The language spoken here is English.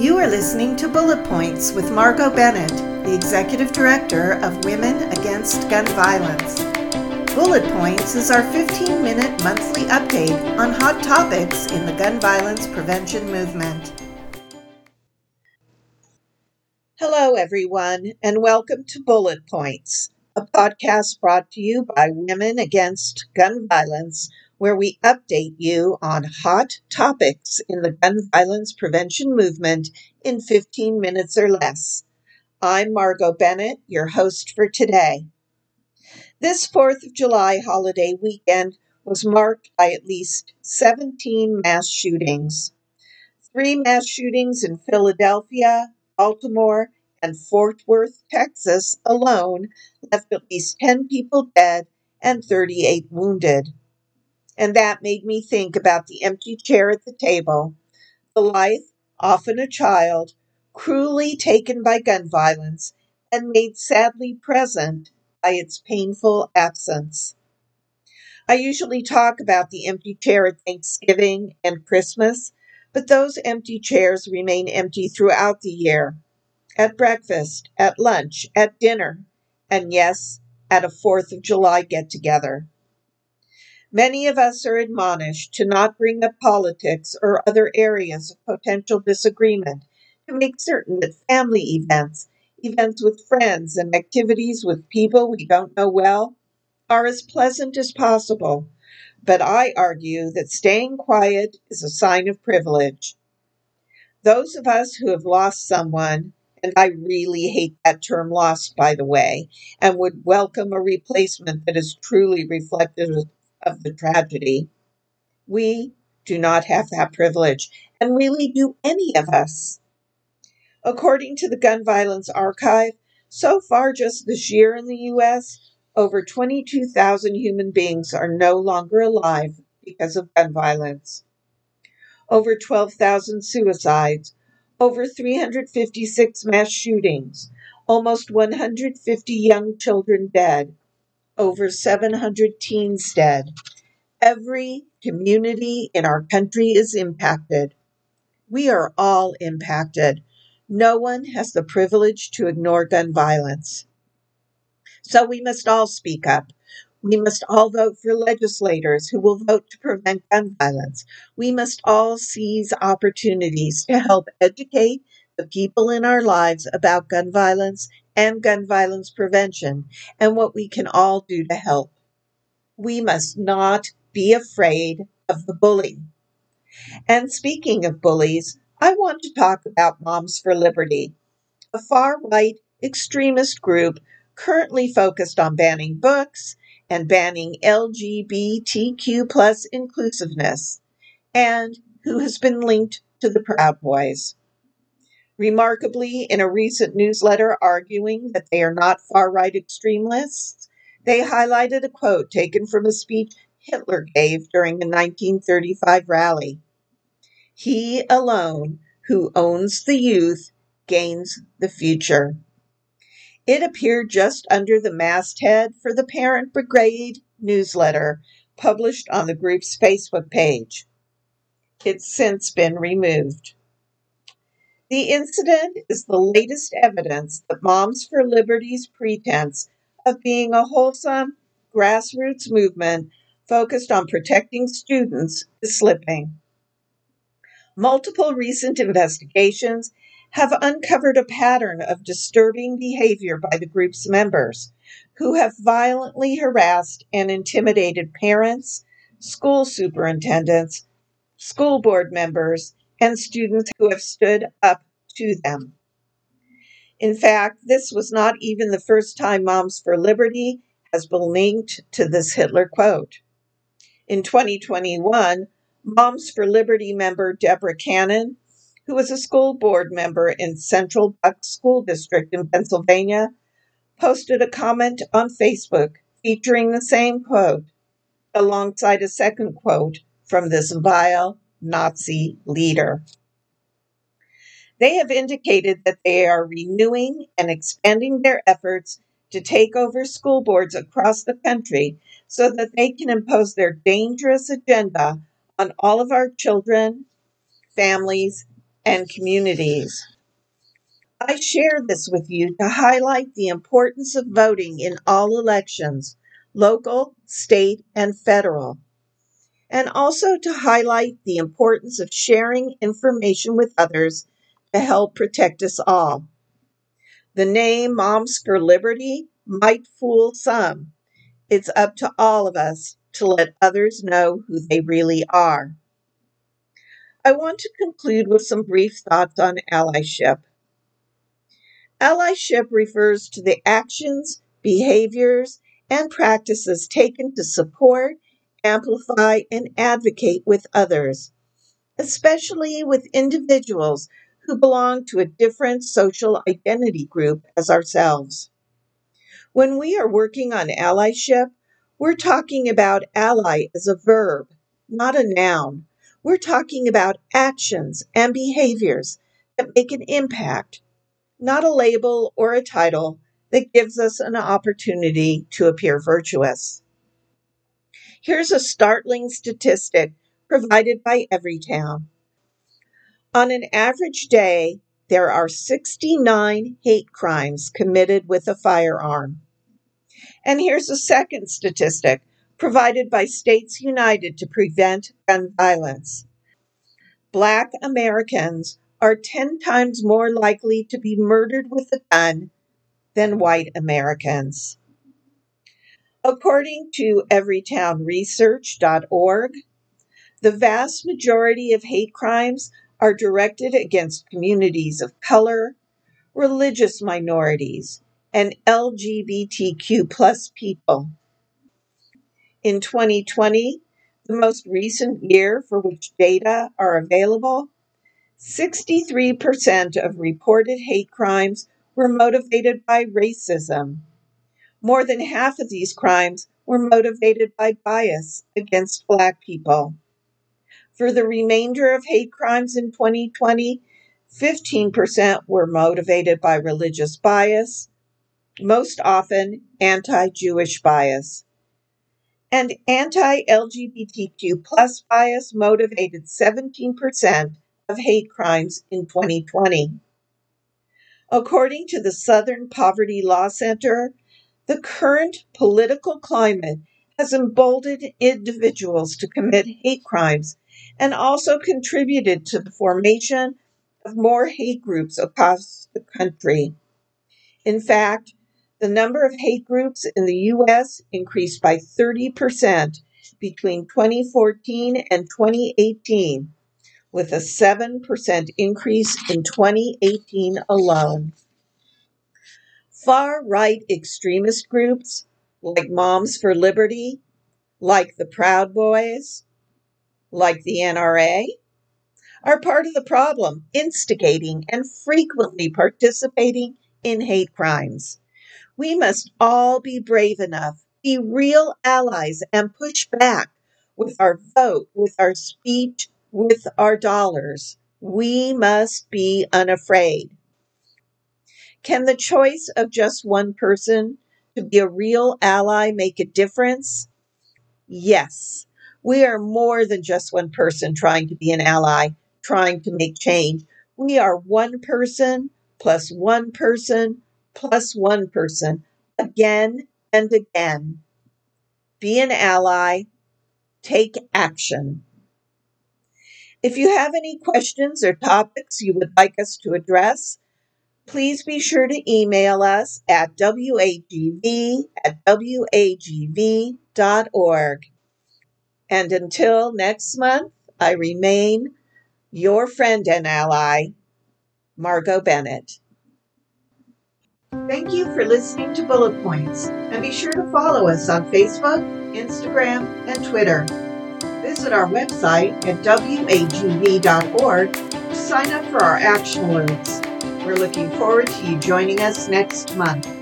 You are listening to Bullet Points with Margot Bennett, the Executive Director of Women Against Gun Violence. Bullet Points is our 15 minute monthly update on hot topics in the gun violence prevention movement. Hello, everyone, and welcome to Bullet Points, a podcast brought to you by Women Against Gun Violence where we update you on hot topics in the gun violence prevention movement in 15 minutes or less. I'm Margot Bennett, your host for today. This 4th of July holiday weekend was marked by at least 17 mass shootings. Three mass shootings in Philadelphia, Baltimore, and Fort Worth, Texas alone left at least 10 people dead and 38 wounded and that made me think about the empty chair at the table, the life, often a child, cruelly taken by gun violence and made sadly present by its painful absence. I usually talk about the empty chair at Thanksgiving and Christmas, but those empty chairs remain empty throughout the year at breakfast, at lunch, at dinner, and yes, at a 4th of July get together. Many of us are admonished to not bring up politics or other areas of potential disagreement to make certain that family events, events with friends, and activities with people we don't know well are as pleasant as possible. But I argue that staying quiet is a sign of privilege. Those of us who have lost someone, and I really hate that term lost, by the way, and would welcome a replacement that is truly reflective of the tragedy. We do not have that privilege, and really do any of us. According to the Gun Violence Archive, so far just this year in the U.S., over 22,000 human beings are no longer alive because of gun violence. Over 12,000 suicides, over 356 mass shootings, almost 150 young children dead, over 700 teens dead. Every community in our country is impacted. We are all impacted. No one has the privilege to ignore gun violence. So we must all speak up. We must all vote for legislators who will vote to prevent gun violence. We must all seize opportunities to help educate the people in our lives about gun violence and gun violence prevention and what we can all do to help. We must not be afraid of the bully. And speaking of bullies, I want to talk about Moms for Liberty, a far right extremist group currently focused on banning books and banning LGBTQ plus inclusiveness, and who has been linked to the Proud Boys. Remarkably, in a recent newsletter arguing that they are not far right extremists, they highlighted a quote taken from a speech Hitler gave during the 1935 rally. He alone who owns the youth gains the future. It appeared just under the masthead for the Parent Brigade newsletter published on the group's Facebook page. It's since been removed. The incident is the latest evidence that Moms for Liberty's pretense of being a wholesome grassroots movement focused on protecting students is slipping. Multiple recent investigations have uncovered a pattern of disturbing behavior by the group's members, who have violently harassed and intimidated parents, school superintendents, school board members, and students who have stood up to them. In fact, this was not even the first time Moms for Liberty has been linked to this Hitler quote. In 2021, Moms for Liberty member Deborah Cannon, who was a school board member in Central Bucks School District in Pennsylvania, posted a comment on Facebook featuring the same quote, alongside a second quote from this vile Nazi leader. They have indicated that they are renewing and expanding their efforts to take over school boards across the country so that they can impose their dangerous agenda on all of our children, families, and communities. I share this with you to highlight the importance of voting in all elections, local, state, and federal, and also to highlight the importance of sharing information with others to help protect us all. The name Moms for Liberty might fool some. It's up to all of us to let others know who they really are. I want to conclude with some brief thoughts on allyship. Allyship refers to the actions, behaviors, and practices taken to support, amplify, and advocate with others, especially with individuals who belong to a different social identity group as ourselves. When we are working on allyship, we're talking about ally as a verb, not a noun. We're talking about actions and behaviors that make an impact not a label or a title that gives us an opportunity to appear virtuous. Here's a startling statistic provided by Everytown. On an average day, there are 69 hate crimes committed with a firearm. And here's a second statistic provided by States United to Prevent Gun Violence. Black Americans are 10 times more likely to be murdered with a gun than white Americans. According to everytownresearch.org, the vast majority of hate crimes are directed against communities of color, religious minorities, and LGBTQ plus people. In 2020, the most recent year for which data are available, 63% of reported hate crimes were motivated by racism. More than half of these crimes were motivated by bias against Black people. For the remainder of hate crimes in 2020, 15% were motivated by religious bias, most often anti Jewish bias. And anti LGBTQ plus bias motivated 17% of hate crimes in 2020. According to the Southern Poverty Law Center, the current political climate has emboldened individuals to commit hate crimes and also contributed to the formation of more hate groups across the country. In fact, the number of hate groups in the U.S. increased by 30% between 2014 and 2018 with a 7% increase in 2018 alone. Far right extremist groups like Moms for Liberty, like the Proud Boys, like the NRA, are part of the problem, instigating and frequently participating in hate crimes. We must all be brave enough, be real allies, and push back with our vote, with our speech, with our dollars. We must be unafraid. Can the choice of just one person to be a real ally make a difference? Yes. We are more than just one person trying to be an ally, trying to make change. We are one person plus one person plus one person again and again. Be an ally, take action. If you have any questions or topics you would like us to address, please be sure to email us at wagv at wagv.org. And until next month, I remain your friend and ally, Margot Bennett. Thank you for listening to Bullet Points, and be sure to follow us on Facebook, Instagram, and Twitter visit our website at wagv.org to sign up for our action alerts. We're looking forward to you joining us next month.